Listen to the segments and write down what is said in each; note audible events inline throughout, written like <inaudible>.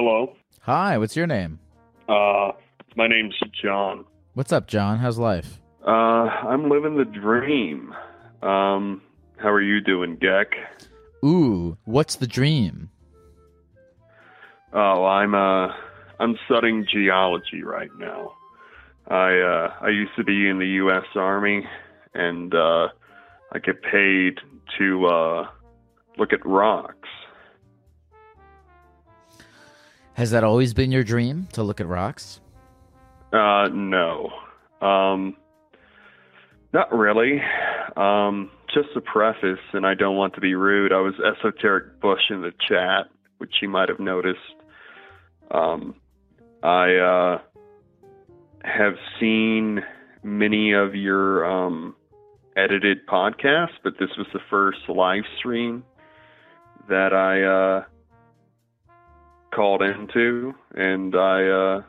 Hello. Hi, what's your name? Uh, my name's John. What's up, John? How's life? Uh, I'm living the dream. Um, how are you doing, Geck? Ooh, what's the dream? Oh, I'm uh, I'm studying geology right now. I uh, I used to be in the U.S. Army, and uh, I get paid to uh, look at rocks. Has that always been your dream to look at rocks? Uh, no. Um, not really. Um, just a preface, and I don't want to be rude. I was esoteric Bush in the chat, which you might have noticed. Um, I uh, have seen many of your um, edited podcasts, but this was the first live stream that I uh, called into, and I uh,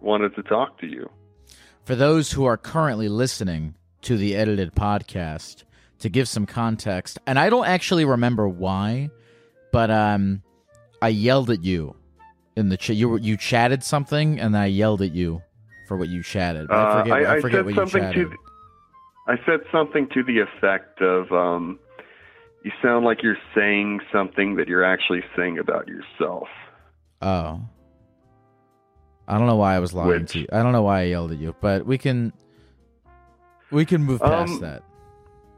wanted to talk to you. For those who are currently listening to the edited podcast, to give some context, and I don't actually remember why, but um, I yelled at you in the chat. You you chatted something, and I yelled at you for what you chatted. I Uh, forget. I, I, I forget said what you something chatted. to. I said something to the effect of, um, "You sound like you're saying something that you're actually saying about yourself." Oh. I don't know why I was lying Which- to you. I don't know why I yelled at you, but we can we can move past Um, that.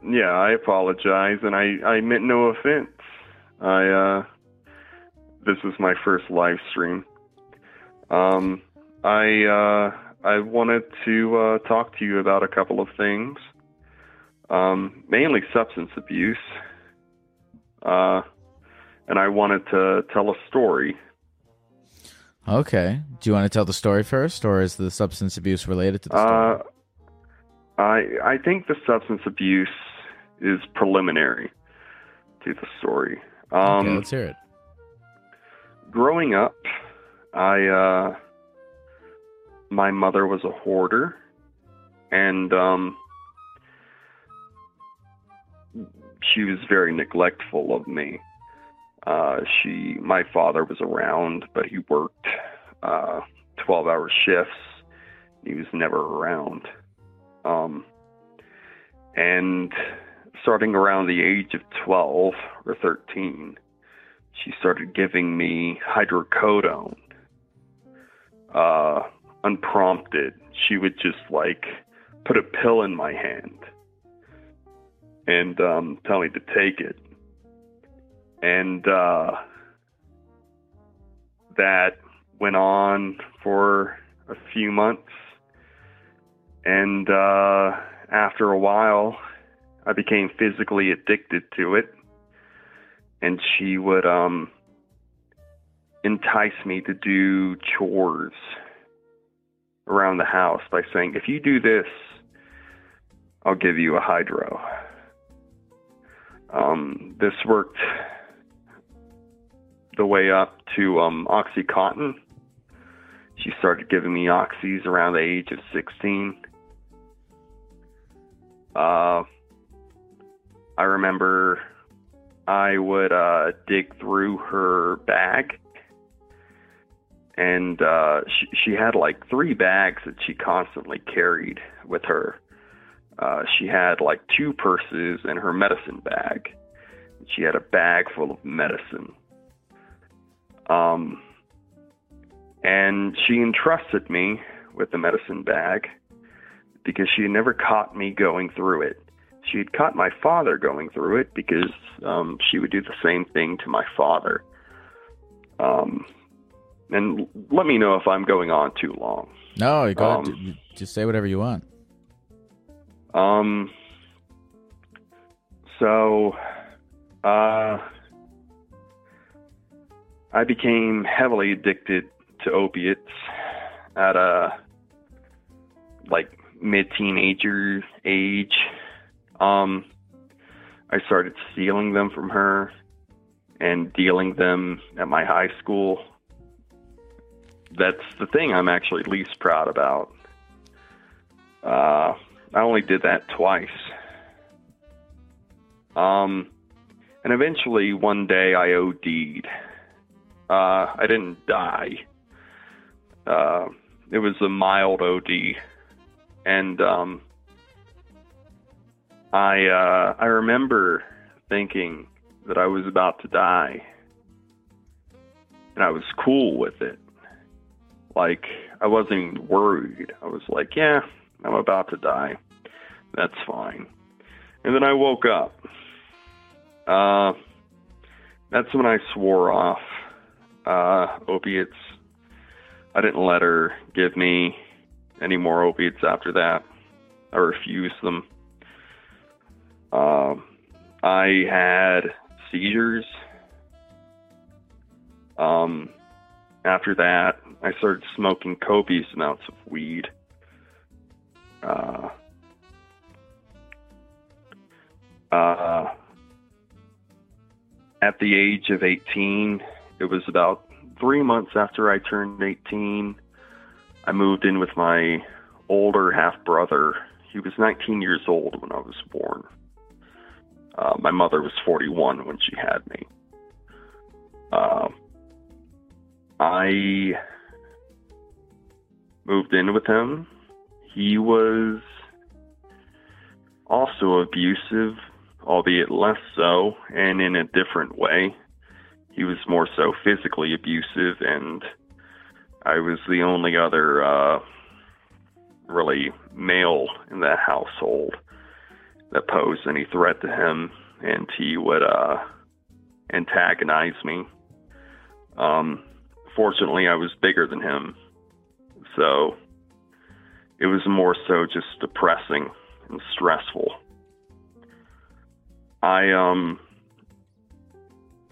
Yeah, I apologize, and I I meant no offense. I uh, this is my first live stream. Um, I uh, I wanted to uh, talk to you about a couple of things. Um, mainly substance abuse. Uh, and I wanted to tell a story. Okay. Do you want to tell the story first, or is the substance abuse related to the story? Uh, I I think the substance abuse is preliminary to the story. Um, okay, let's hear it. growing up, I uh, my mother was a hoarder, and um, she was very neglectful of me. Uh, she, my father was around, but he worked uh, twelve-hour shifts. He was never around. Um, and starting around the age of twelve or thirteen, she started giving me hydrocodone uh, unprompted. She would just like put a pill in my hand and um, tell me to take it. And uh, that went on for a few months. And uh, after a while, I became physically addicted to it and she would um entice me to do chores around the house by saying, "If you do this, I'll give you a hydro." Um, this worked the way up to um, OxyContin. She started giving me oxys around the age of 16. Uh, I remember I would uh, dig through her bag, and uh, she, she had like three bags that she constantly carried with her. Uh, she had like two purses and her medicine bag. She she had a bag full of medicine. Um, and she entrusted me with the medicine bag because she had never caught me going through it. She had caught my father going through it because um, she would do the same thing to my father. Um, and let me know if I'm going on too long. No, you go Um, ahead. Just say whatever you want. Um. So, uh, I became heavily addicted to opiates at a like mid-teenager age. Um, I started stealing them from her and dealing them at my high school. That's the thing I'm actually least proud about. Uh, I only did that twice. Um, and eventually one day I OD'd. Uh, I didn't die. Uh, it was a mild OD, and um, I uh, I remember thinking that I was about to die, and I was cool with it. Like I wasn't worried. I was like, yeah, I'm about to die. That's fine. And then I woke up. Uh, that's when I swore off uh, opiates. I didn't let her give me any more opiates after that. I refused them. Um, I had seizures. Um, after that, I started smoking copious amounts of weed. Uh, uh, at the age of 18, it was about three months after I turned 18, I moved in with my older half brother. He was 19 years old when I was born. Uh, my mother was 41 when she had me. Uh, I moved in with him. He was also abusive, albeit less so, and in a different way. He was more so physically abusive, and I was the only other uh, really male in that household that posed any threat to him, and he would uh, antagonize me. Um, fortunately, I was bigger than him, so it was more so just depressing and stressful. I um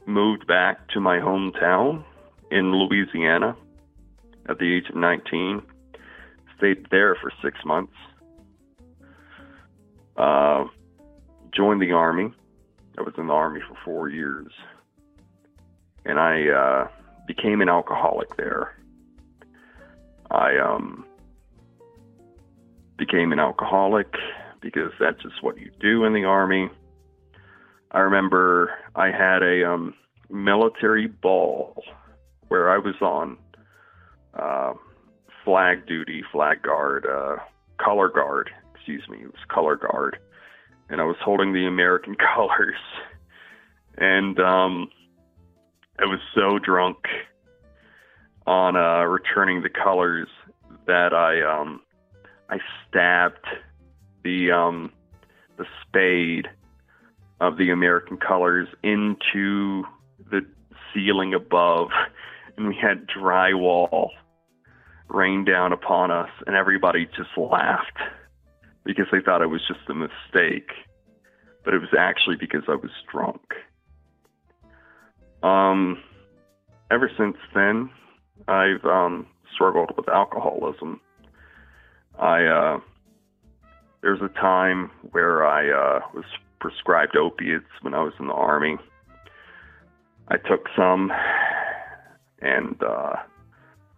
moved back to my hometown in Louisiana at the age of 19. Stayed there for six months. Uh, joined the army. I was in the army for four years, and I uh, became an alcoholic there. I um became an alcoholic because that's just what you do in the army. I remember I had a um, military ball where I was on uh, flag duty, flag guard, uh, color guard, excuse me, it was color guard. And I was holding the American <laughs> colors. And um, I was so drunk on uh, returning the colors that I um, I stabbed the um, the spade of the American colors into the ceiling above, and we had drywall rain down upon us, and everybody just laughed because they thought it was just a mistake, but it was actually because I was drunk. Um, ever since then, I've um, struggled with alcoholism. I uh, there's a time where I uh, was prescribed opiates when I was in the army. I took some, and uh,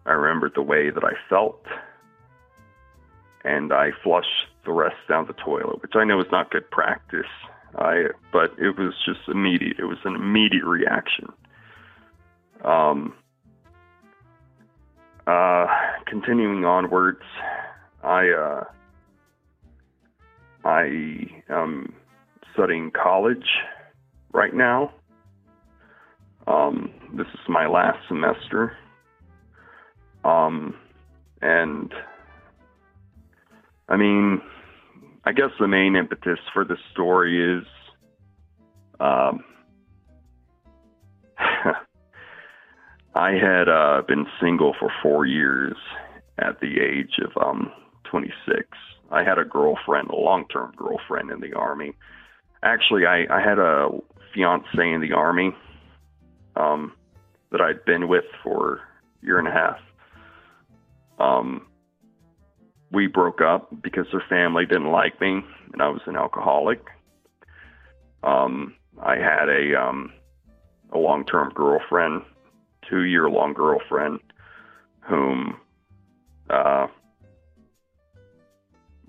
I remembered the way that I felt, and I flushed the rest down the toilet, which I know is not good practice. I, but it was just immediate. It was an immediate reaction. Um, uh, continuing onwards, I uh, I am studying college right now. Um, this is my last semester. Um, and I mean, I guess the main impetus for the story is um, <laughs> I had uh, been single for four years at the age of um, 26. I had a girlfriend, a long term girlfriend in the Army. Actually, I, I had a fiance in the Army um, that I'd been with for a year and a half. Um, we broke up because her family didn't like me and I was an alcoholic. Um, I had a um, a long term girlfriend, two year long girlfriend, whom uh,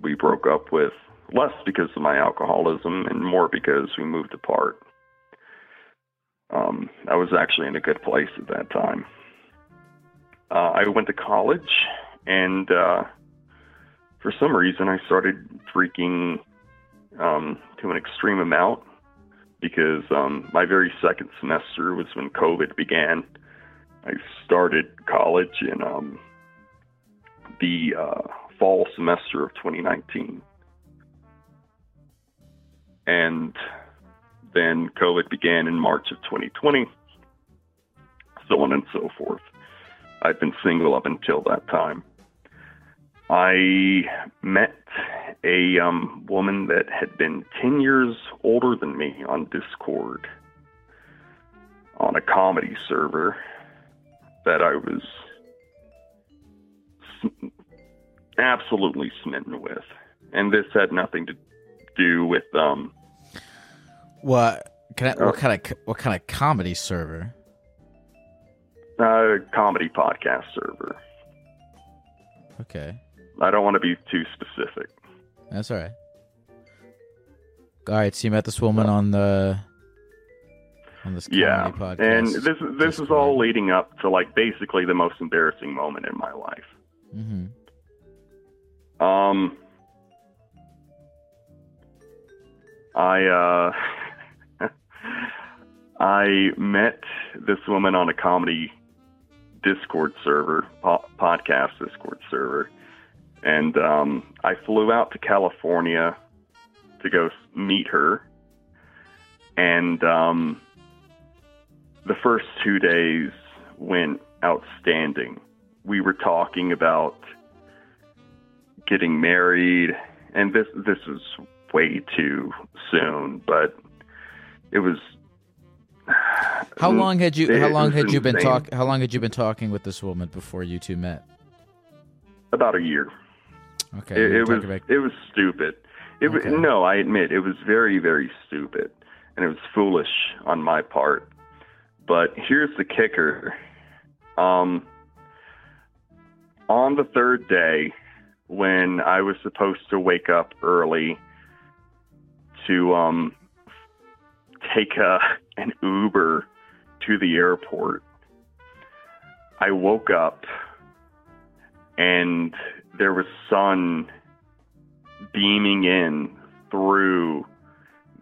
we broke up with less because of my alcoholism and more because we moved apart. Um, I was actually in a good place at that time. Uh, I went to college, and uh, for some reason, I started freaking um, to an extreme amount because um, my very second semester was when COVID began. I started college in um, the uh, fall semester of 2019. And then COVID began in March of 2020, so on and so forth. I've been single up until that time. I met a um, woman that had been 10 years older than me on Discord on a comedy server that I was absolutely smitten with. And this had nothing to do with um what can I, what kind of what kind of comedy server? Uh, comedy podcast server. Okay. I don't want to be too specific. That's all right. All right, so you met this woman on the on this comedy yeah, podcast. and this this is all leading up to like basically the most embarrassing moment in my life. Mm-hmm. Um, I uh, I met this woman on a comedy Discord server, po- podcast Discord server, and um, I flew out to California to go meet her. And um, the first two days went outstanding. We were talking about getting married, and this this was way too soon, but it was. How long had you how long had you been talk how long had you been talking with this woman before you two met? About a year. Okay. it, it was about- it was stupid. It was no, I admit it was very very stupid, and it was foolish on my part. But here's the kicker: um, on the third day, when I was supposed to wake up early to um, take a an Uber to the airport, I woke up and there was sun beaming in through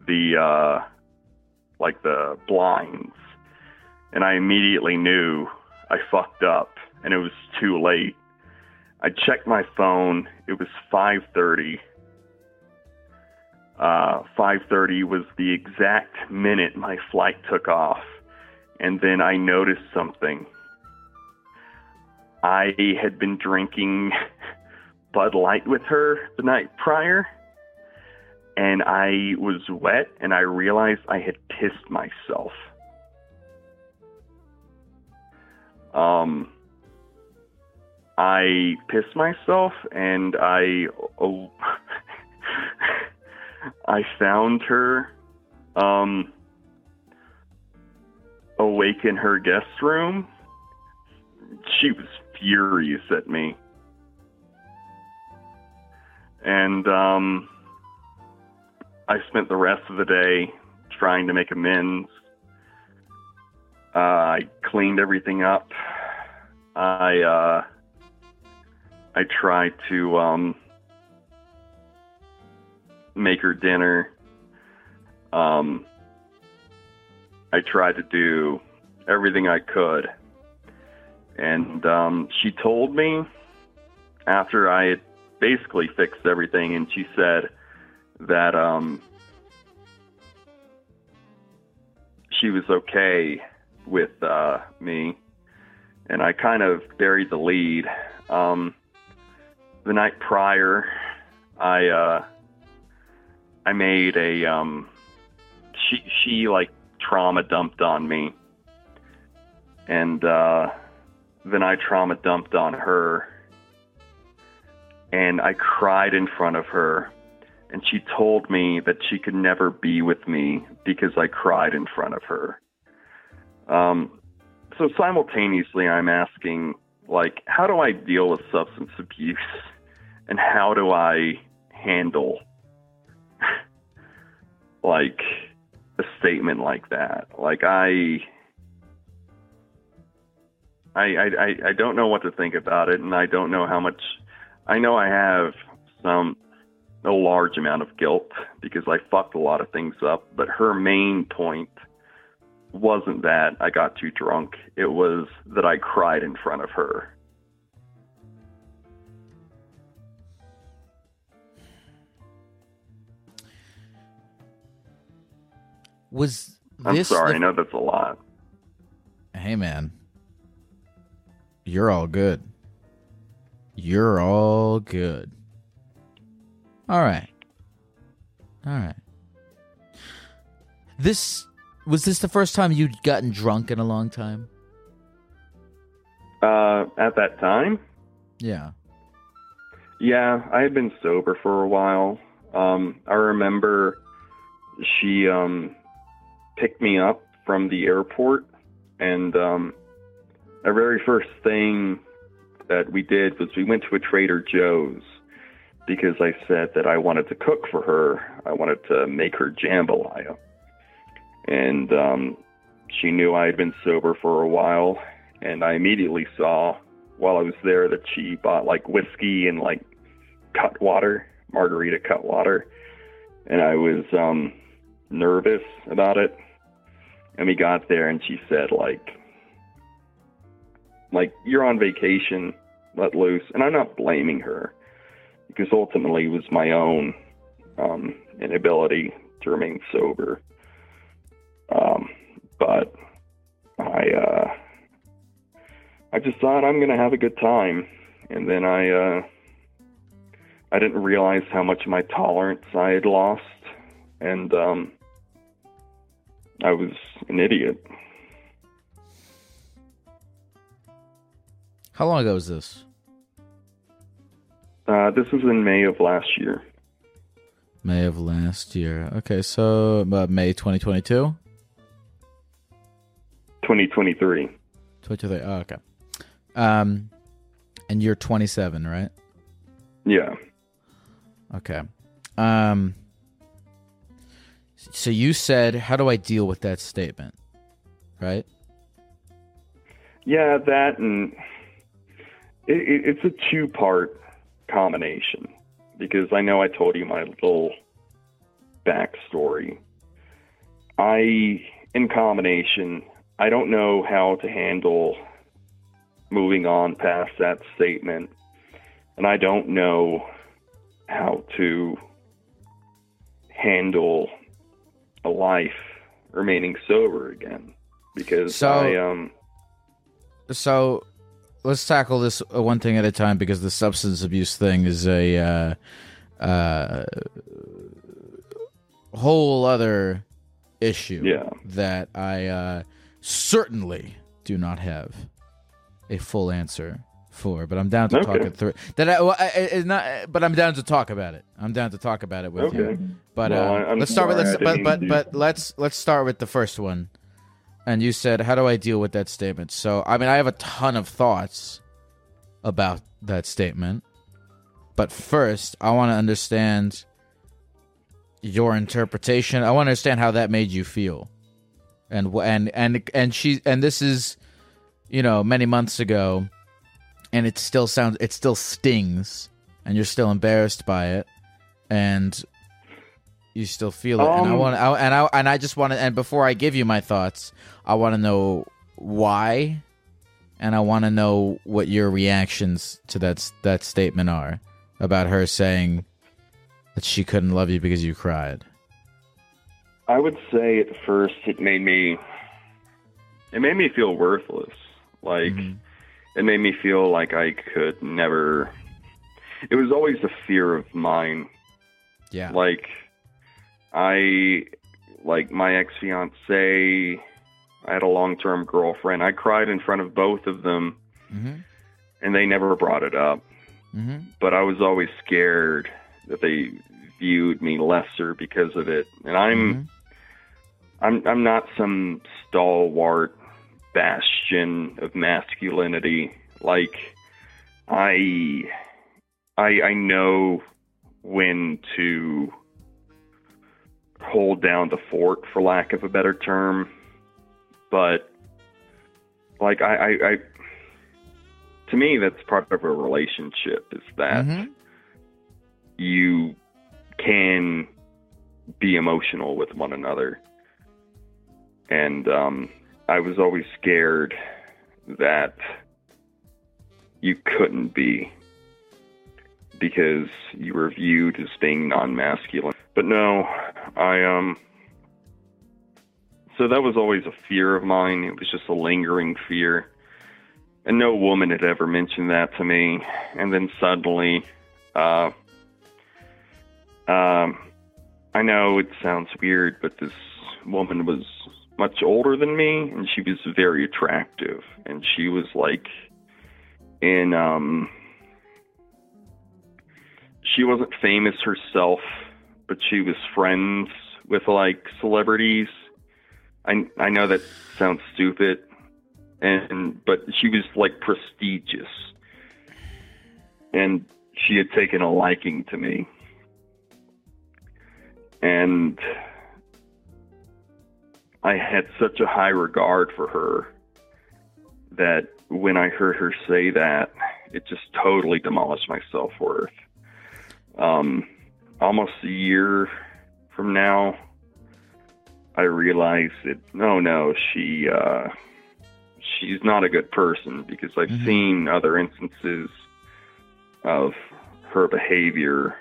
the uh like the blinds and I immediately knew I fucked up and it was too late. I checked my phone. It was 5:30. Uh 5:30 was the exact minute my flight took off. And then I noticed something. I had been drinking <laughs> Bud Light with her the night prior, and I was wet, and I realized I had pissed myself. Um, I pissed myself, and I oh, I found her um, awake in her guest room. She was furious at me. And um, I spent the rest of the day trying to make amends. Uh, I cleaned everything up. I uh, I tried to um, make her dinner. Um, I tried to do everything I could. And um, she told me after I had basically fixed everything, and she said that um, she was okay with uh, me, and I kind of buried the lead. Um, the night prior, I uh, I made a um, she she like trauma dumped on me, and uh, then I trauma dumped on her, and I cried in front of her. And she told me that she could never be with me because I cried in front of her. Um, so simultaneously, I'm asking, like, how do I deal with substance abuse, and how do I handle, <laughs> like, a statement like that? Like, I, I, I, I don't know what to think about it, and I don't know how much. I know I have some a large amount of guilt because I fucked a lot of things up, but her main point wasn't that I got too drunk. It was that I cried in front of her. Was I'm sorry, the- I know that's a lot. Hey man. You're all good. You're all good. All right. All right. This was this the first time you'd gotten drunk in a long time? Uh, at that time, Yeah. yeah, I had been sober for a while. Um, I remember she um, picked me up from the airport, and um, our very first thing that we did was we went to a Trader Joe's because I said that I wanted to cook for her. I wanted to make her jambalaya. And um, she knew I had been sober for a while, and I immediately saw while I was there that she bought like whiskey and like Cutwater, margarita Cutwater. And I was um, nervous about it. And we got there, and she said, like, like you're on vacation, let loose. And I'm not blaming her because ultimately it was my own um, inability to remain sober. Um, but I, uh, I just thought I'm gonna have a good time, and then I, uh, I didn't realize how much my tolerance I had lost, and um, I was an idiot. How long ago was this? Uh, this was in May of last year. May of last year. Okay, so about May 2022? 2023. 2023. Oh, okay. Um and you're 27, right? Yeah. Okay. Um so you said how do I deal with that statement? Right? Yeah, that and it, it, it's a two part combination because I know I told you my little backstory. I, in combination, I don't know how to handle moving on past that statement, and I don't know how to handle a life remaining sober again because So- I um so let's tackle this uh, one thing at a time because the substance abuse thing is a uh, uh, whole other issue Yeah. that I uh, certainly do not have a full answer for, but I'm down to talk Okay. it through. That I, well, I, it's not, but I'm down to talk about it. I'm down to talk about it with you. But Well, uh, let's start with let's, but but but let's let's start with the first one. And you said, "How do I deal with that statement?" So, I mean, I have a ton of thoughts about that statement, but first, I want to understand your interpretation. I want to understand how that made you feel, and and and and she and this is, you know, many months ago, and it still sounds, it still stings, and you're still embarrassed by it, and you still feel it. and I Um, want, I, and I and I just want to, and before I give you my thoughts, I want to know why, and I want to know what your reactions to that that statement are about her saying that she couldn't love you because you cried. I would say at first it made me it made me feel worthless. Like mm-hmm. It made me feel like I could never it was always a fear of mine. Yeah. Like I like my ex fiance I had a long term girlfriend. I cried in front of both of them mm-hmm. and they never brought it up. Mm-hmm. But I was always scared that they viewed me lesser because of it. And I'm mm-hmm. I'm I'm not some stalwart bastion of masculinity. Like I I I know when to hold down the fort for lack of a better term. But like I, I, I to me that's part of a relationship is that mm-hmm. you can be emotional with one another and um, I was always scared that you couldn't be because you were viewed as being non-masculine. But no, I um so that was always a fear of mine. It was just a lingering fear. And no woman had ever mentioned that to me. And then suddenly uh um I know it sounds weird, but this woman was much older than me, and she was very attractive. And she was like in um she wasn't famous herself, but she was friends with like celebrities. I I know that sounds stupid, and but she was like prestigious, and she had taken a liking to me, and I had such a high regard for her that when I heard her say that, it just totally demolished my self worth. Um, almost a year from now, I realized that no, no, she uh, she's not a good person because I've mm-hmm. seen other instances of her behavior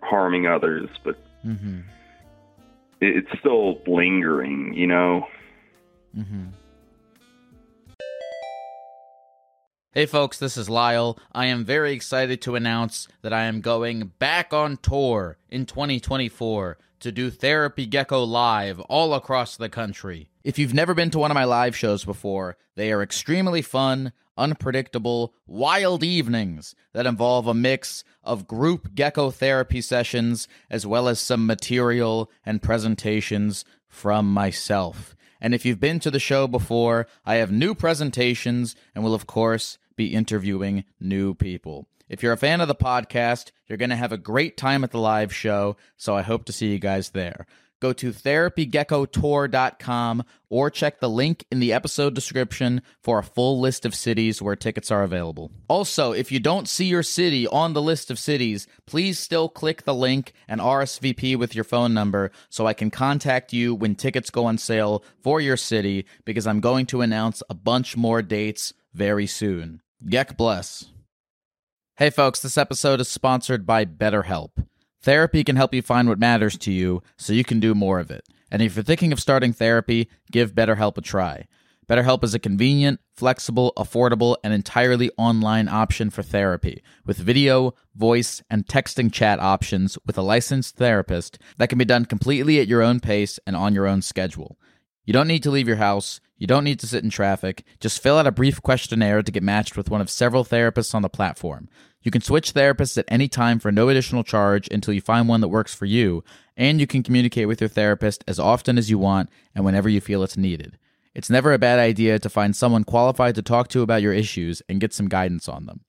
harming others, but mm-hmm it's still lingering, you know. Mm-hmm. Hey folks, this is Lyle. I am very excited to announce that I am going back on tour in 2024 to do Therapy Gecko live all across the country. If you've never been to one of my live shows before, they are extremely fun, unpredictable, wild evenings that involve a mix of group gecko therapy sessions as well as some material and presentations from myself. And if you've been to the show before, I have new presentations and will, of course, be interviewing new people. If you're a fan of the podcast, you're going to have a great time at the live show, so I hope to see you guys there go to therapygeckotour.com or check the link in the episode description for a full list of cities where tickets are available. Also, if you don't see your city on the list of cities, please still click the link and RSVP with your phone number so I can contact you when tickets go on sale for your city because I'm going to announce a bunch more dates very soon. Geck bless. Hey folks, this episode is sponsored by BetterHelp. Therapy can help you find what matters to you so you can do more of it. And if you're thinking of starting therapy, give BetterHelp a try. BetterHelp is a convenient, flexible, affordable, and entirely online option for therapy with video, voice, and texting chat options with a licensed therapist that can be done completely at your own pace and on your own schedule. You don't need to leave your house. You don't need to sit in traffic. Just fill out a brief questionnaire to get matched with one of several therapists on the platform. You can switch therapists at any time for no additional charge until you find one that works for you, and you can communicate with your therapist as often as you want and whenever you feel it's needed. It's never a bad idea to find someone qualified to talk to about your issues and get some guidance on them.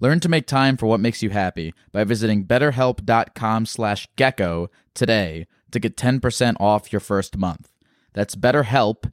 Learn to make time for what makes you happy by visiting betterhelp.com/gecko today to get 10% off your first month. That's betterhelp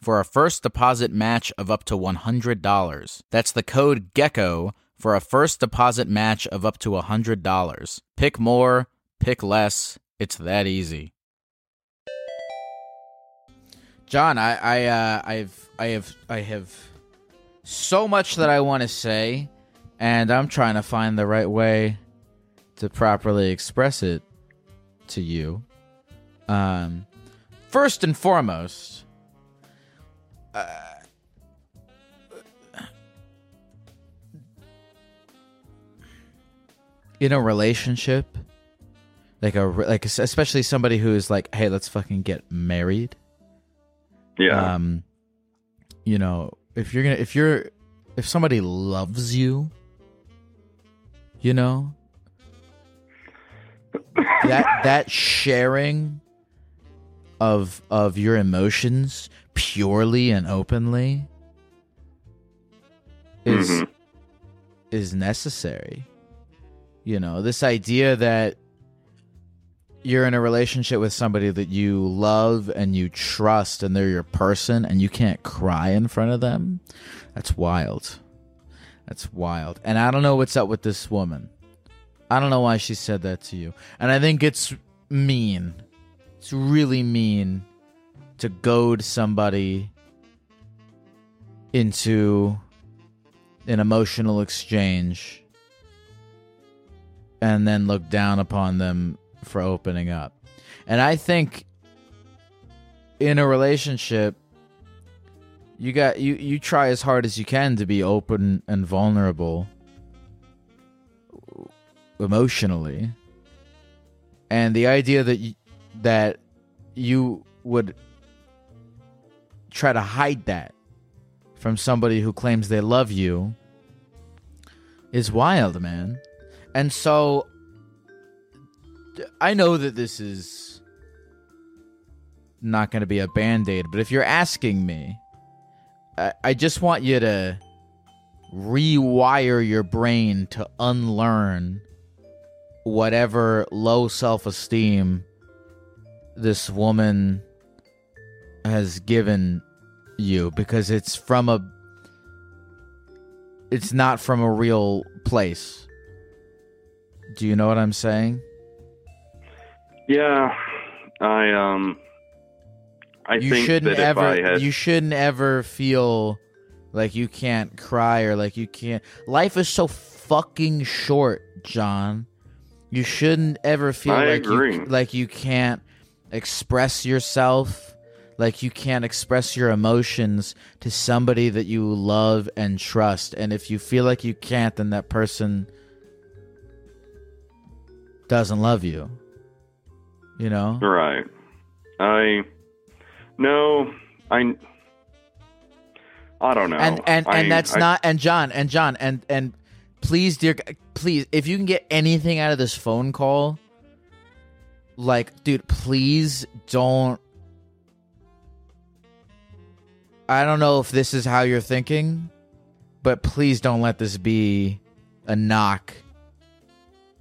for a first deposit match of up to $100. That's the code GECKO for a first deposit match of up to $100. Pick more, pick less. It's that easy. John, I, I, uh, I've, I have, I have so much that I want to say and I'm trying to find the right way to properly express it to you. Um, first and foremost, uh, in a relationship, like a like especially somebody who's like, hey, let's fucking get married. Yeah. Um, you know, if you're gonna if you're if somebody loves you you know that that sharing of of your emotions purely and openly is Mhm. is necessary you know this idea that you're in a relationship with somebody that you love and you trust and they're your person and you can't cry in front of them that's wild that's wild. And I don't know what's up with this woman. I don't know why she said that to you. And I think it's mean. It's really mean to goad somebody into an emotional exchange and then look down upon them for opening up. And I think in a relationship you got you you try as hard as you can to be open and vulnerable emotionally and the idea that you, that you would try to hide that from somebody who claims they love you is wild man. And so i know that this is not going to be a band-aid but if you're asking me I, I just want you to rewire your brain to unlearn whatever low self esteem this woman has given you because it's from a it's not from a real place. Do you know what I'm saying? Yeah. I um I you think shouldn't that if ever I had you shouldn't ever feel like you can't cry or like you can't life is so fucking short john you shouldn't ever feel I like agree. you like you can't express yourself like you can't express your emotions to somebody that you love and trust and if you feel like you can't then that person doesn't love you you know Right. I no, I I don't know. and and I, and that's I- not and John and John and and please dear please if you can get anything out of this phone call like dude please don't I don't know if this is how you're thinking but please don't let this be a knock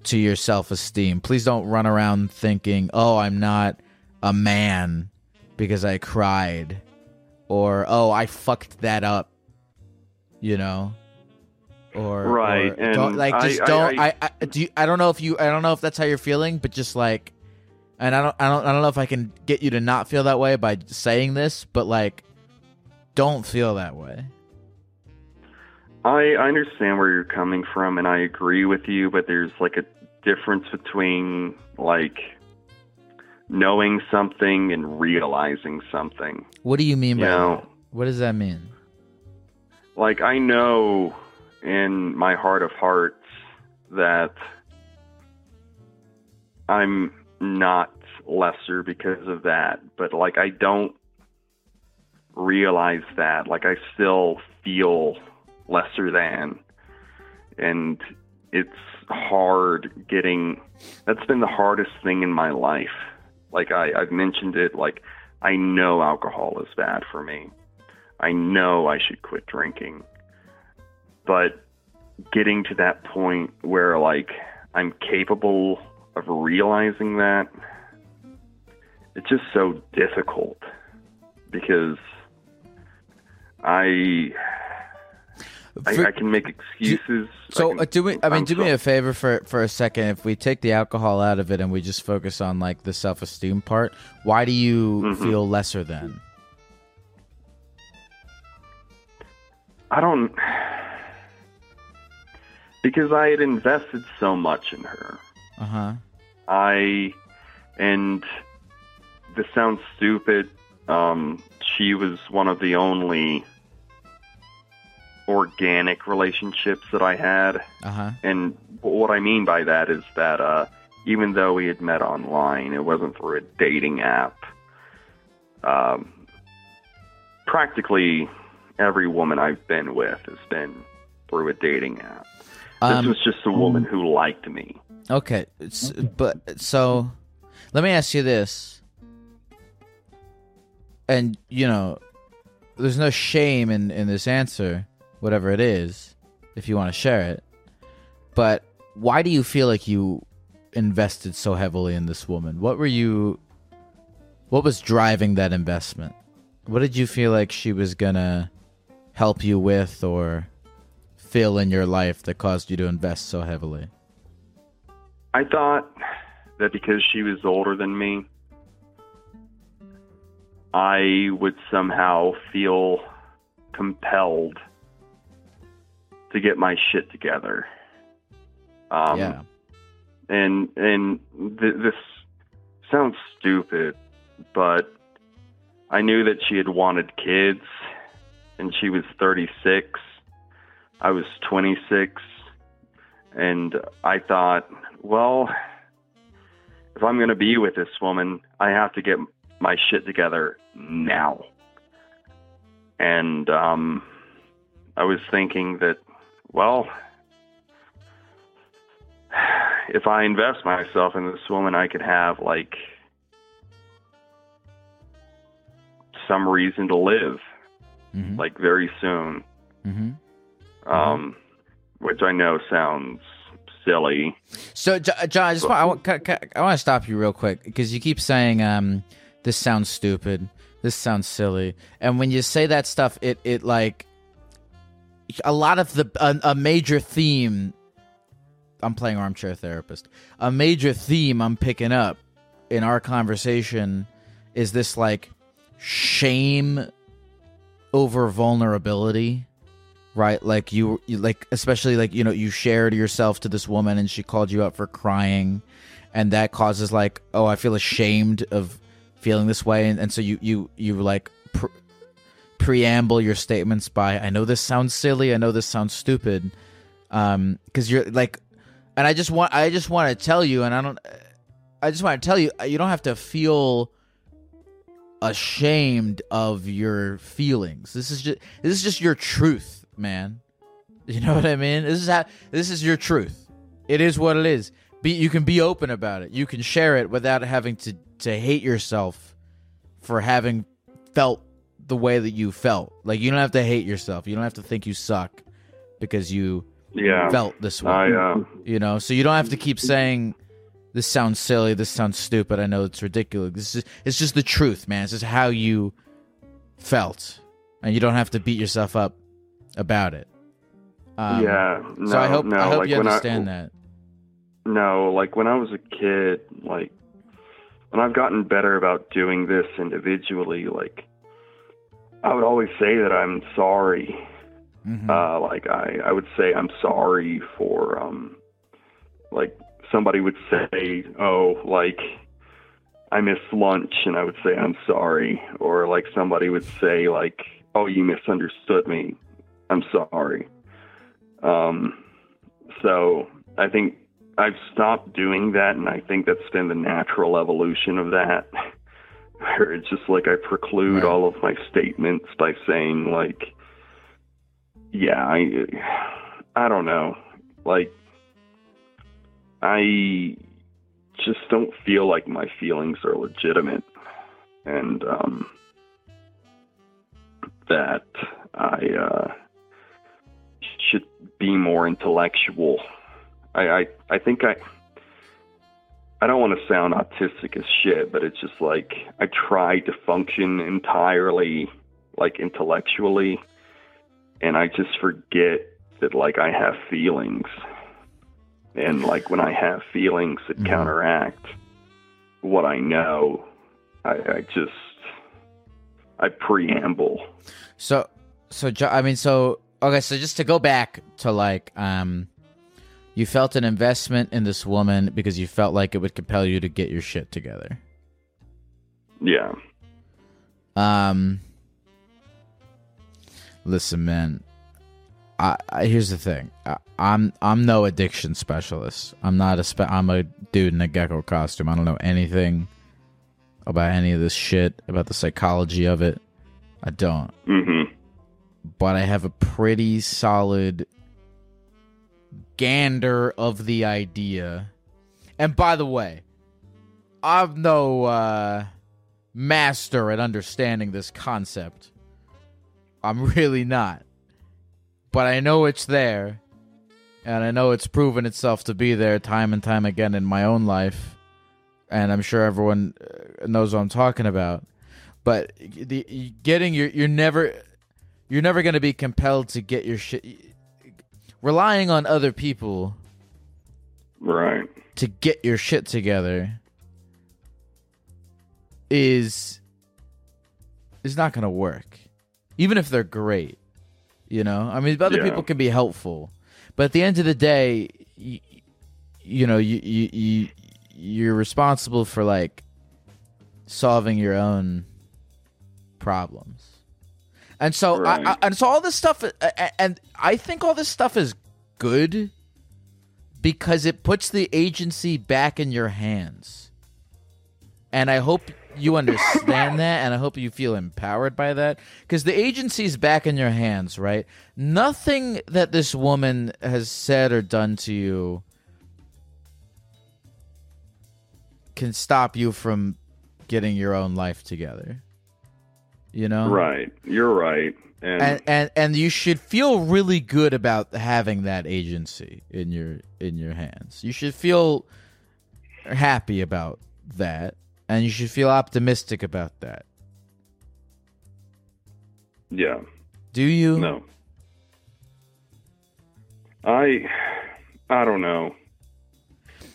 to your self-esteem. Please don't run around thinking oh I'm not a man because I cried or oh I fucked that up you know? Or Right, or don't, like just I- don't I, I- I, do you, I don't know if you I don't know if that's how you're feeling but just like and I don't I don't I don't know if I can get you to not feel that way by saying this but like don't feel that way I I understand where you're coming from and I agree with you, but there's like a difference between like knowing something and realizing something. what do you mean You by know, What does that mean? Like I know in my heart of hearts that I'm not lesser because of that, but like I don't realize that. Like I still feel lesser than. And it's hard getting that's been the hardest thing in my life. Like I, I've mentioned it, like I know alcohol is bad for me. I know I should quit drinking. But getting to that point where like I'm capable of realizing that it's just so difficult because I I, I can make excuses. So can, uh, do me. I mean, I'm do me a favor for for a second. If we take the alcohol out of it and we just focus on like the self esteem part, why do you Mhm. feel lesser than? I don't because I had invested so much in her. Uh huh. I and this sounds stupid. Um, she was one of the only organic relationships that I had, Uh huh. and what I mean by that is that uh, even though we had met online, it wasn't through a dating app. Um, practically every woman I've been with has been through a dating app. This Um, was just a woman who liked me. Okay, but so let me ask you this. And you know, there's no shame in in this answer, whatever it is, if you want to share it. But why do you feel like you invested so heavily in this woman? What were you what was driving that investment? What did you feel like she was going to help you with or fill in your life that caused you to invest so heavily? I thought that because she was older than me, I would somehow feel compelled to get my shit together. Um, yeah. and and th- this sounds stupid, but I knew that she had wanted kids, and she was 36. I was 26, and I thought, well, if I'm going to be with this woman, I have to get my shit together now. And um, I was thinking that, well, <sighs> if I invest myself in this woman, I could have like some reason to live, Mhm. like very soon. Mhm. Um, which I know sounds silly. So, John, I just want I want, I want to stop you real quick because you keep saying um, this sounds stupid, this sounds silly, and when you say that stuff, it it like a lot of the a, a major theme. I'm playing armchair therapist. A major theme I'm picking up in our conversation is this like shame over vulnerability right like you, you like especially like you know you shared yourself to this woman and she called you out for crying and that causes like oh i feel ashamed of feeling this way and, and so you you you like pre- preamble your statements by i know this sounds silly i know this sounds stupid um because you're like and i just want i just want to tell you and i don't i just want to tell you you don't have to feel ashamed of your feelings. This is just this is just your truth, man. You know what I mean? This is how this is your truth. It is what it is. Be you can be open about it. You can share it without having to to hate yourself for having felt the way that you felt. Like you don't have to hate yourself. You don't have to think you suck because you Yeah. felt this way. I uh, You know, so you don't have to keep saying this sounds silly, this sounds stupid. I know it's ridiculous. This is it's just the truth, man. It's just how you felt, and you don't have to beat yourself up about it. Um, yeah. No, so I hope no, I hope like you understand I, that. No, like when I was a kid, like when I've gotten better about doing this individually, like I would always say that I'm sorry. Mhm. Uh, like I, I would say I'm sorry for um, like somebody would say, oh, like I missed lunch, and I would say I'm sorry, or like somebody would say like "Oh, you misunderstood me. I'm sorry." Um, so I think I've stopped doing that, and I think that's been the natural evolution of that. <laughs> Where it's just like I preclude Right. all of my statements by saying like, "Yeah, I, I don't know, like." I just don't feel like my feelings are legitimate and um that I uh should be more intellectual. I I, I think I I don't want to sound autistic as shit, but it's just like I try to function entirely like intellectually and I just forget that like I have feelings and like when I have feelings that Mhm. counteract what I know, I, I just I preamble. So, so I mean, so okay. So just to go back to like, um, you felt an investment in this woman because you felt like it would compel you to get your shit together. Yeah, Um, listen, man. I, I here's the thing. I, I'm I'm no addiction specialist. I'm not a spe- I'm a dude in a gecko costume. I don't know anything about any of this shit about the psychology of it. I don't. hmm but I have a pretty solid gander of the idea. And by the way, I'm no uh, master at understanding this concept. I'm really not. But I know it's there. And I know it's proven itself to be there time and time again in my own life. And I'm sure everyone uh, knows what I'm talking about. But the getting your you're never you're never going to be compelled to get your shit relying on other people right. to get your shit together is is not going to work even if they're great you know i mean other Yeah. people can be helpful but at the end of the day you, you know you, you you you're responsible for like solving your own problems and so Right. I, and so all this stuff and i think all this stuff is good because it puts the agency back in your hands. And I hope you understand that and I hope you feel empowered by that because the agency's back in your hands, right? Nothing that this woman has said or done to you can stop you from getting your own life together. You know? Right. You're right. And, and and and you should feel really good about having that agency in your in your hands. You should feel happy about that and you should feel optimistic about that. yeah. Do you? No. I I don't know.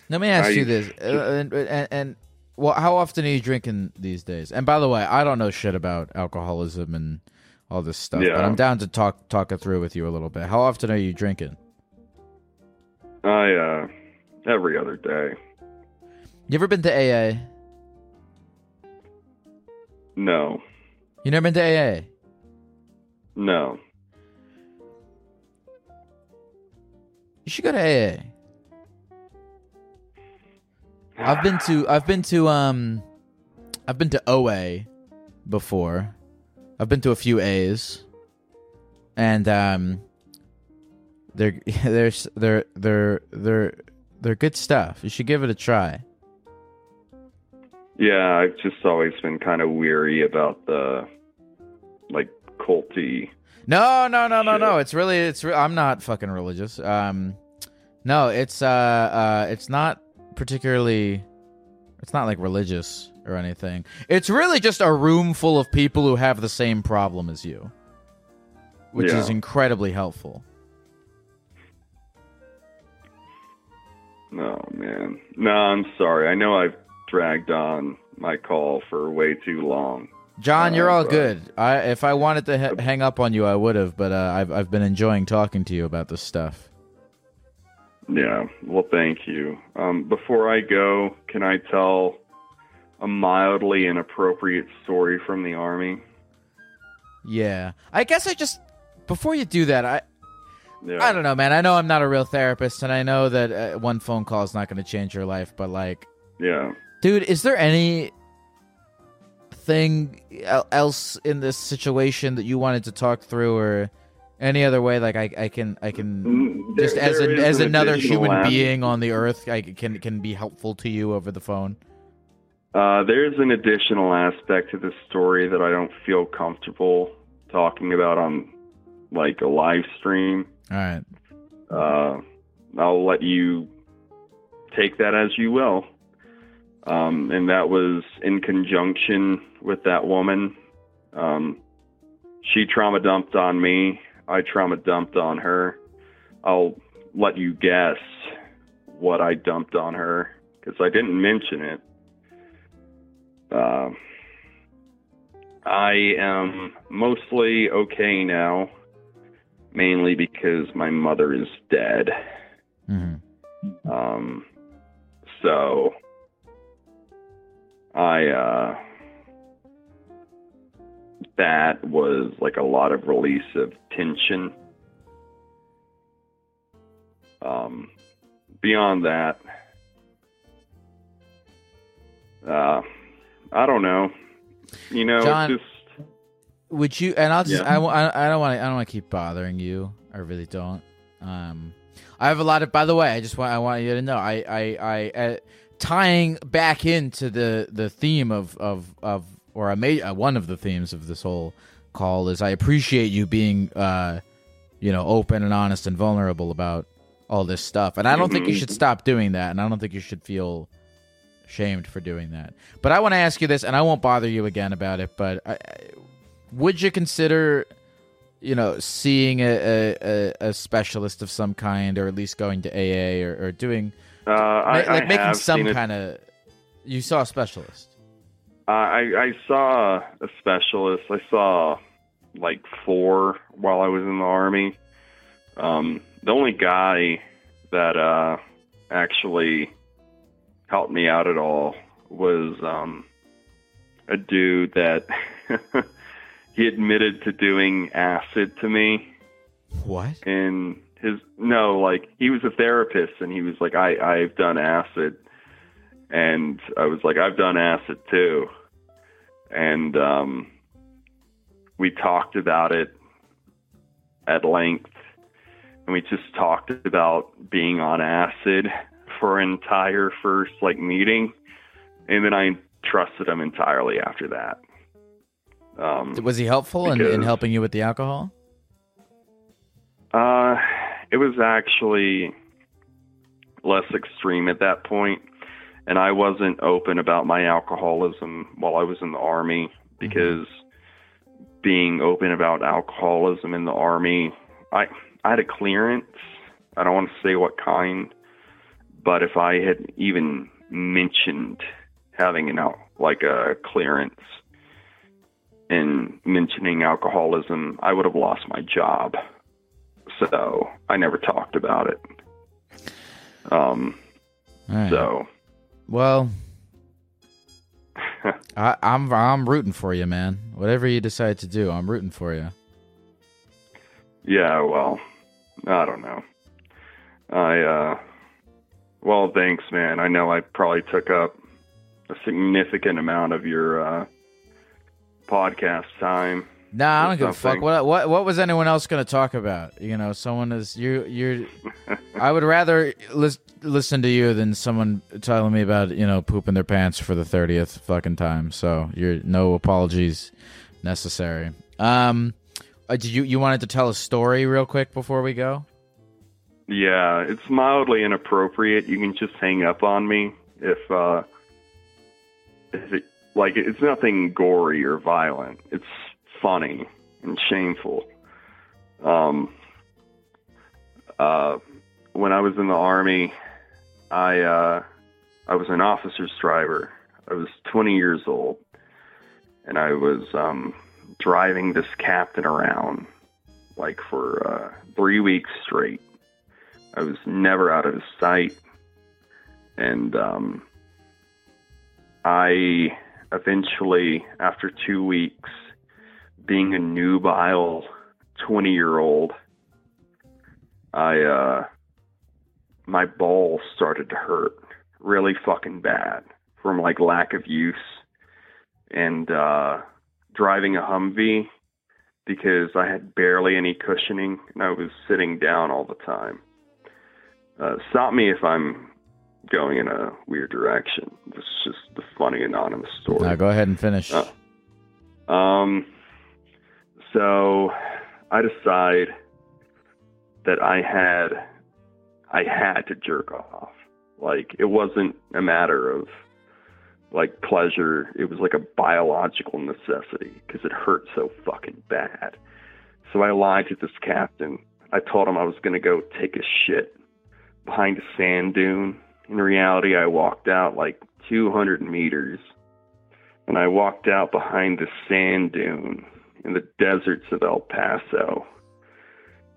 Let me ask I- you this. Uh, and, and and well, how often are you drinking these days? And by the way, I don't know shit about alcoholism and all this stuff, but I'm down to talk talk it through with you a little bit. How often are you drinking? I uh every other day. You ever been to AA? No. You never been to AA? No. You should go to AA. I've been to I've been to um I've been to OA before. I've been to a few A's. And um they're <laughs> they're they're they're they're they're good stuff. You should give it a try. Yeah, I've just always been kind of weary about the like culty. No, no, no, no, no. It's really it's re- I'm not fucking religious. Um no, it's uh uh it's not particularly it's not like religious or anything. It's really just a room full of people who have the same problem as you. Which Yeah. is incredibly helpful. No, man. No, I'm sorry. I know I've dragged on my call for way too long. John, you're Uh, all but- good. I if I wanted to ha- hang up on you, I would have, but uh, I've I've been enjoying talking to you about this stuff. Yeah. Well, thank you. Um, before I go, can I tell a mildly inappropriate story from the army? Yeah. I guess I just before you do that, I Yeah. I don't know, man. I know I'm not a real therapist, and I know that uh, one phone call is not going to change your life. But like, Yeah. dude, is there any thing else in this situation that you wanted to talk through, or any other way? Like, I, I can, I can Mm, just there- as a, as an another human aspect. being on the earth, I can can be helpful to you over the phone. Uh, there's an additional aspect to this story that I don't feel comfortable talking about on like a live stream. All right. Uh, I'll let you take that as you will. Um, and that was in conjunction with that woman. Um, she trauma dumped on me. I trauma dumped on her. I'll let you guess what I dumped on her because I didn't mention it. Uh, I am mostly okay now, mainly because my mother is dead. hmm Um, so I, uh, that was like a lot of release of tension. Um, beyond that, uh, I don't know. You know, John- it's just Would you? And I'll just. Yeah. I, I don't want. to. I don't want to keep bothering you. I really don't. Um, I have a lot of. By the way, I just want. I want you to know. I. I. I. Uh, tying back into the the theme of of of or a ma- uh, one of the themes of this whole call is I appreciate you being uh you know open and honest and vulnerable about all this stuff. And I don't think you should stop doing that and I don't think you should feel shamed for doing that. But I want to ask you this and I won't bother you again about it but I, I- would you consider you know seeing a, a, a, specialist of some kind or at least going to AA or, or doing uh, I, like making some kind of you saw a specialist Uh, I I saw a specialist. I saw like four while I was in the army. Um, the only guy that uh, actually helped me out at all was um, a dude that <laughs> he admitted to doing acid to me what and his no like he was a therapist and he was like i i've done acid and i was like i've done acid too. And um we talked about it at length. And we just talked about being on acid for an entire first like meeting. And then i trusted him entirely after that. Um was he helpful in, in helping you with the alcohol? Uh, it was actually less extreme at that point, and I wasn't open about my alcoholism while I was in the army because being open about alcoholism in the army, I I had a clearance. I don't want to say what kind, but if I had even mentioned having an al- like a clearance and mentioning alcoholism, I would have lost my job so I never talked about it. Um, right. so Well, <laughs> I, I'm I'm rooting for you, man. Whatever you decide to do, I'm rooting for you. yeah, well, I don't know. I uh, well, thanks, man. I know I probably took up a significant amount of your uh, podcast time. Nah, I don't give a fuck. What what what was anyone else going to talk about? You know, someone is you you're. I would rather lis- listen to you than someone telling me about you know pooping their pants for the thirtieth fucking time. So you're no apologies necessary. Um, uh, did you you wanted to tell a story real quick before we go? Yeah, it's mildly inappropriate. You can just hang up on me if uh, if it like it's nothing gory or violent. It's funny and shameful. Um, uh, when I was in the army, I uh, I was an officer's driver. I was 20 years old, and I was um, driving this captain around like for uh, three weeks straight. I was never out of his sight, and um, I eventually, after two weeks, being a nubile 20 year old, I, uh, my balls started to hurt really fucking bad from like lack of use and, uh, driving a Humvee because I had barely any cushioning and I was sitting down all the time. Uh, stop me if I'm going in a weird direction. This is just the funny anonymous story. Now go ahead and finish. Uh, um, so I decide that I had I had to jerk off. Like it wasn't a matter of like pleasure. It was like a biological necessity because it hurt so fucking bad. So I lied to this captain. I told him I was going to go take a shit behind a sand dune. In reality, I walked out like 200 meters and I walked out behind the sand dune in the deserts of El Paso.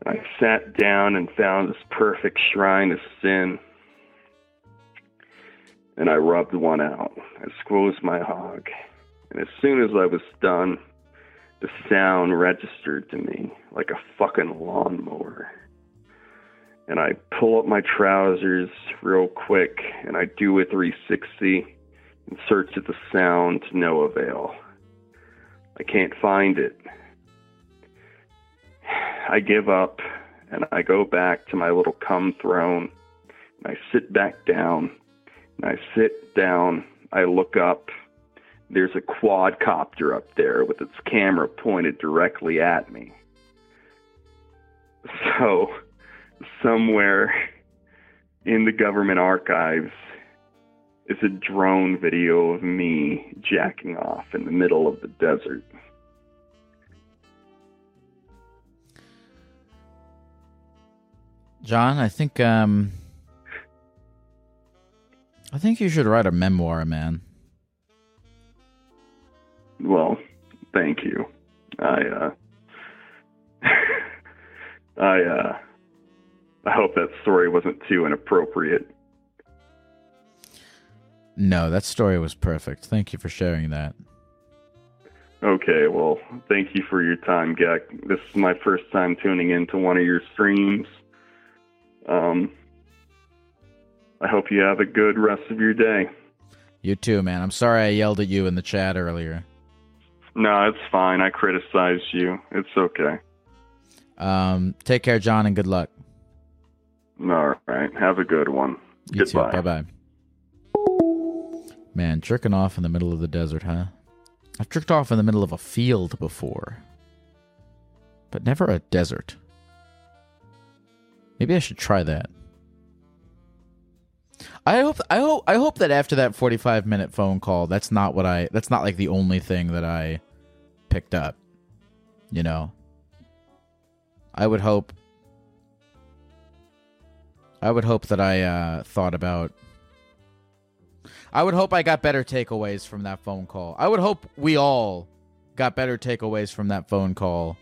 I sat down and found this perfect shrine of sin. And I rubbed one out. I squeezed my hog. And as soon as I was done, the sound registered to me like a fucking lawnmower. And I pull up my trousers real quick and I do a 360 and search at the sound to no avail. I can't find it. I give up and I go back to my little cum throne and I sit back down and I sit down. I look up. There's a quadcopter up there with its camera pointed directly at me. So, somewhere in the government archives is a drone video of me jacking off in the middle of the desert. John, I think um I think you should write a memoir, man. Well, thank you. I uh <laughs> I uh I hope that story wasn't too inappropriate. No, that story was perfect. Thank you for sharing that. Okay, well, thank you for your time, Gek. This is my first time tuning into one of your streams. Um, I hope you have a good rest of your day. You too, man. I'm sorry I yelled at you in the chat earlier. No, it's fine. I criticized you. It's okay. Um, take care, John, and good luck. All right. Have a good one. You Goodbye. too. Bye bye. Man, jerking off in the middle of the desert, huh? I've jerked off in the middle of a field before, but never a desert. Maybe I should try that. I hope I hope I hope that after that 45 minute phone call, that's not what I that's not like the only thing that I picked up. You know. I would hope I would hope that I uh, thought about I would hope I got better takeaways from that phone call. I would hope we all got better takeaways from that phone call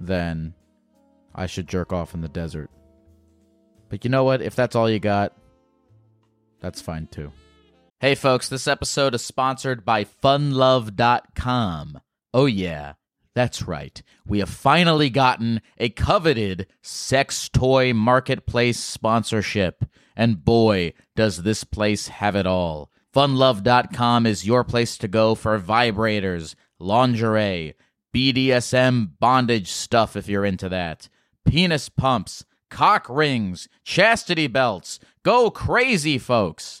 than I should jerk off in the desert. But you know what? If that's all you got, that's fine too. Hey folks, this episode is sponsored by funlove.com. Oh yeah, that's right. We have finally gotten a coveted sex toy marketplace sponsorship. And boy, does this place have it all. Funlove.com is your place to go for vibrators, lingerie, BDSM bondage stuff if you're into that, penis pumps, cock rings, chastity belts. Go crazy, folks.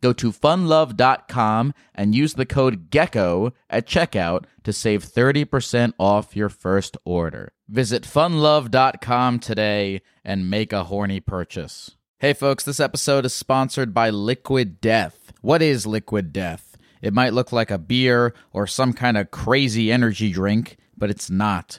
Go to funlove.com and use the code GECKO at checkout to save 30% off your first order. Visit funlove.com today and make a horny purchase. Hey folks, this episode is sponsored by Liquid Death. What is Liquid Death? It might look like a beer or some kind of crazy energy drink, but it's not.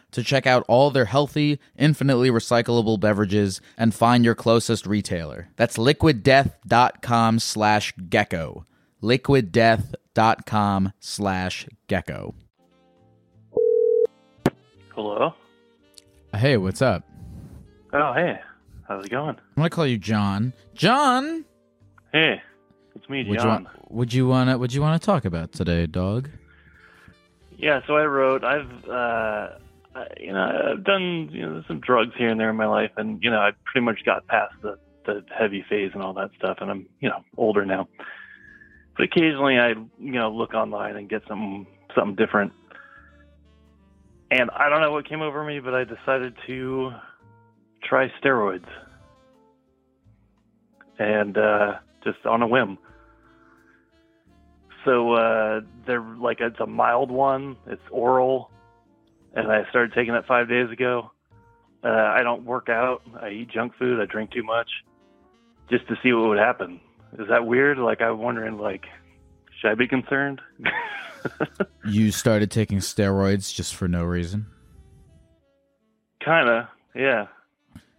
to check out all their healthy, infinitely recyclable beverages and find your closest retailer. That's liquiddeath.com slash gecko. liquiddeath.com slash gecko. Hello. Hey, what's up? Oh, hey. How's it going? I'm gonna call you John. John, Hey, it's me, would John. want, would you wanna would you wanna talk about today, dog? Yeah, so I wrote. I've, uh, I, you know, I've done you know some drugs here and there in my life, and you know, I pretty much got past the the heavy phase and all that stuff, and I'm you know older now. But occasionally, I you know look online and get some something different, and I don't know what came over me, but I decided to try steroids, and uh, just on a whim. So uh, they're like it's a mild one. It's oral, and I started taking it five days ago. Uh, I don't work out. I eat junk food. I drink too much, just to see what would happen. Is that weird? Like I'm wondering, like, should I be concerned? <laughs> You started taking steroids just for no reason. kind of, yeah.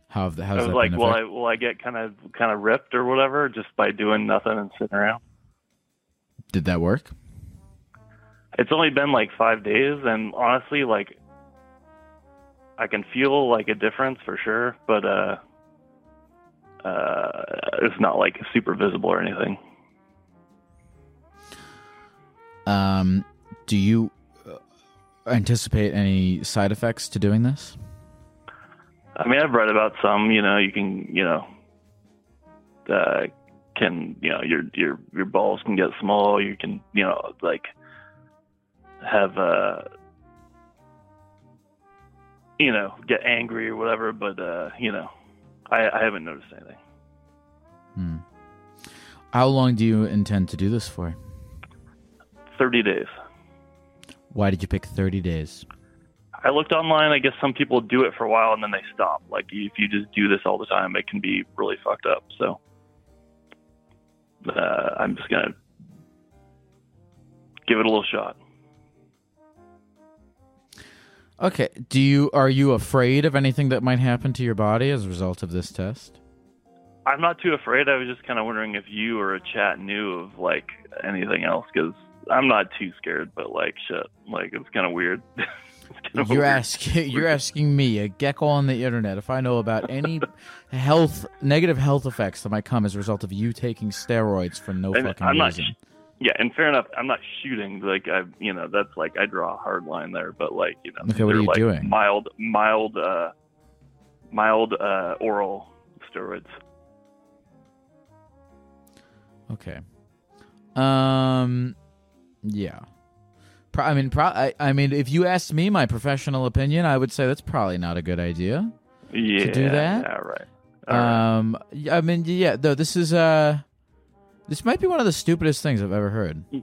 How have the, I was that like, will I will I get kind of kind of ripped or whatever just by doing nothing and sitting around? Did that work? It's only been like five days, and honestly, like, I can feel like a difference for sure, but uh, uh, it's not like super visible or anything. Um, do you uh, anticipate any side effects to doing this? I mean, I've read about some. You know, you can, you know, uh, can you know your your your balls can get small. You can, you know, like have uh, you know, get angry or whatever. But uh, you know, I, I haven't noticed anything. Hmm. How long do you intend to do this for? Thirty days. Why did you pick 30 days? I looked online. I guess some people do it for a while and then they stop. Like if you just do this all the time, it can be really fucked up. So uh, I'm just gonna give it a little shot. Okay. Do you are you afraid of anything that might happen to your body as a result of this test? I'm not too afraid. I was just kind of wondering if you or a chat knew of like anything else because I'm not too scared. But like shit, like it's kind of weird. <laughs> Kind of You're asking <laughs> you're asking me, a gecko on the internet, if I know about any health negative health effects that might come as a result of you taking steroids for no And fucking I'm not reason. Yeah, and fair enough. I'm not shooting. Like I, you know, that's like I draw a hard line there. But like you know, Okay, what are you like doing? Mild, mild, uh, mild uh, oral steroids. Okay. Um. Yeah. Pro- I mean, pro- I, I mean, if you asked me my professional opinion, I would say that's probably not a good idea. Yeah, To do that? Yeah, right. All right. Um. I mean, yeah. Though this is uh, this might be one of the stupidest things I've ever heard. <laughs> oh,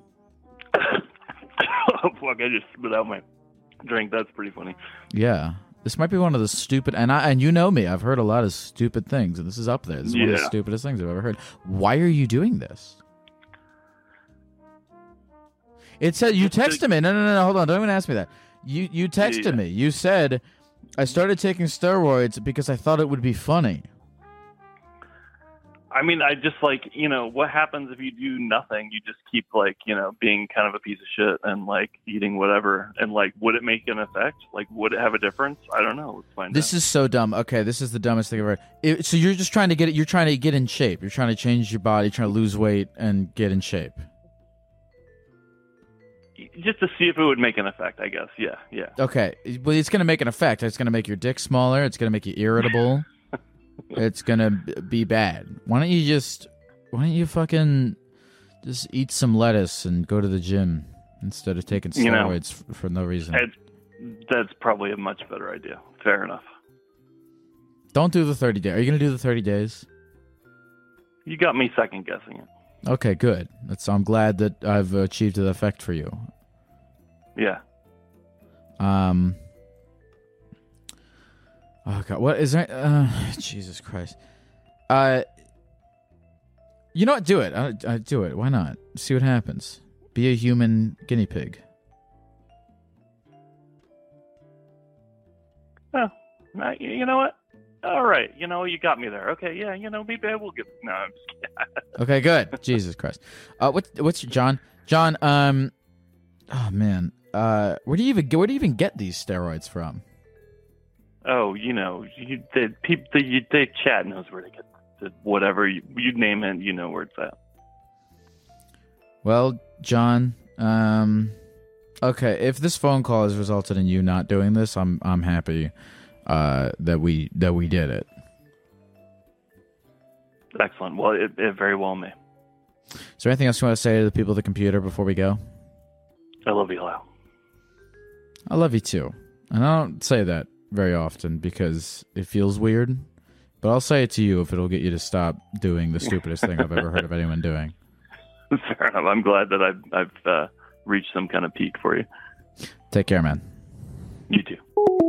fuck! I just spit out my drink. That's pretty funny. Yeah. This might be one of the stupid, and I and you know me. I've heard a lot of stupid things, and this is up there. This is one of the stupidest things I've ever heard. Why are you doing this? It said you texted me. No, no, no, no. Hold on. Don't even ask me that. You you texted Yeah. me. You said I started taking steroids because I thought it would be funny. I mean, I just like you know what happens if you do nothing. You just keep like you know being kind of a piece of shit and like eating whatever. And like, would it make an effect? Like, would it have a difference? I don't know. Let's find This out. is so dumb. Okay, this is the dumbest thing ever. It, so you're just trying to get it. You're trying to get in shape. You're trying to change your body. Trying to lose weight and get in shape. just to see if it would make an effect. I guess. Yeah, yeah. Okay, well, it's going to make an effect. It's going to make your dick smaller. It's going to make you irritable. <laughs> it's to be bad. Why don't you just? Why don't you fucking just eat some lettuce and go to the gym instead of taking You know, steroids f for no reason? That's probably a much better idea. Fair enough. Don't do the thirty day. Are you to do the thirty days? You got me second guessing it. Okay, good. That's. I'm glad that I've achieved the effect for you. Yeah. Um. Oh God, what is there? Uh, <sighs> Jesus Christ. Uh. You know what? Do it. I, I do it. Why not? See what happens. Be a human guinea pig. Oh, you you know what? All right. You know, you got me there. Okay. Yeah. You know, maybe I will get. No, I'm just. <laughs> Okay, good. Jesus Christ. Uh, what? What's your John? John. Um. Oh man. Uh, where do you even where do you even get these steroids from? Oh, you know, you, the people, the, you, the chat knows where to get whatever you, you name it. You know where it's at. Well, John. Um. Okay, if this phone call has resulted in you not doing this, I'm I'm happy uh, that we that we did it. Excellent. Well, it, it very well may. Is there anything else you want to say to the people at the computer before we go? I love you, Lyle. I love you too. And I don't say that very often because it feels weird. But I'll say it to you if it'll get you to stop doing the stupidest thing I've ever heard of anyone doing. <laughs> Fair enough. I'm glad that I've I've uh, reached some kind of peak for you. Take care, man. You too.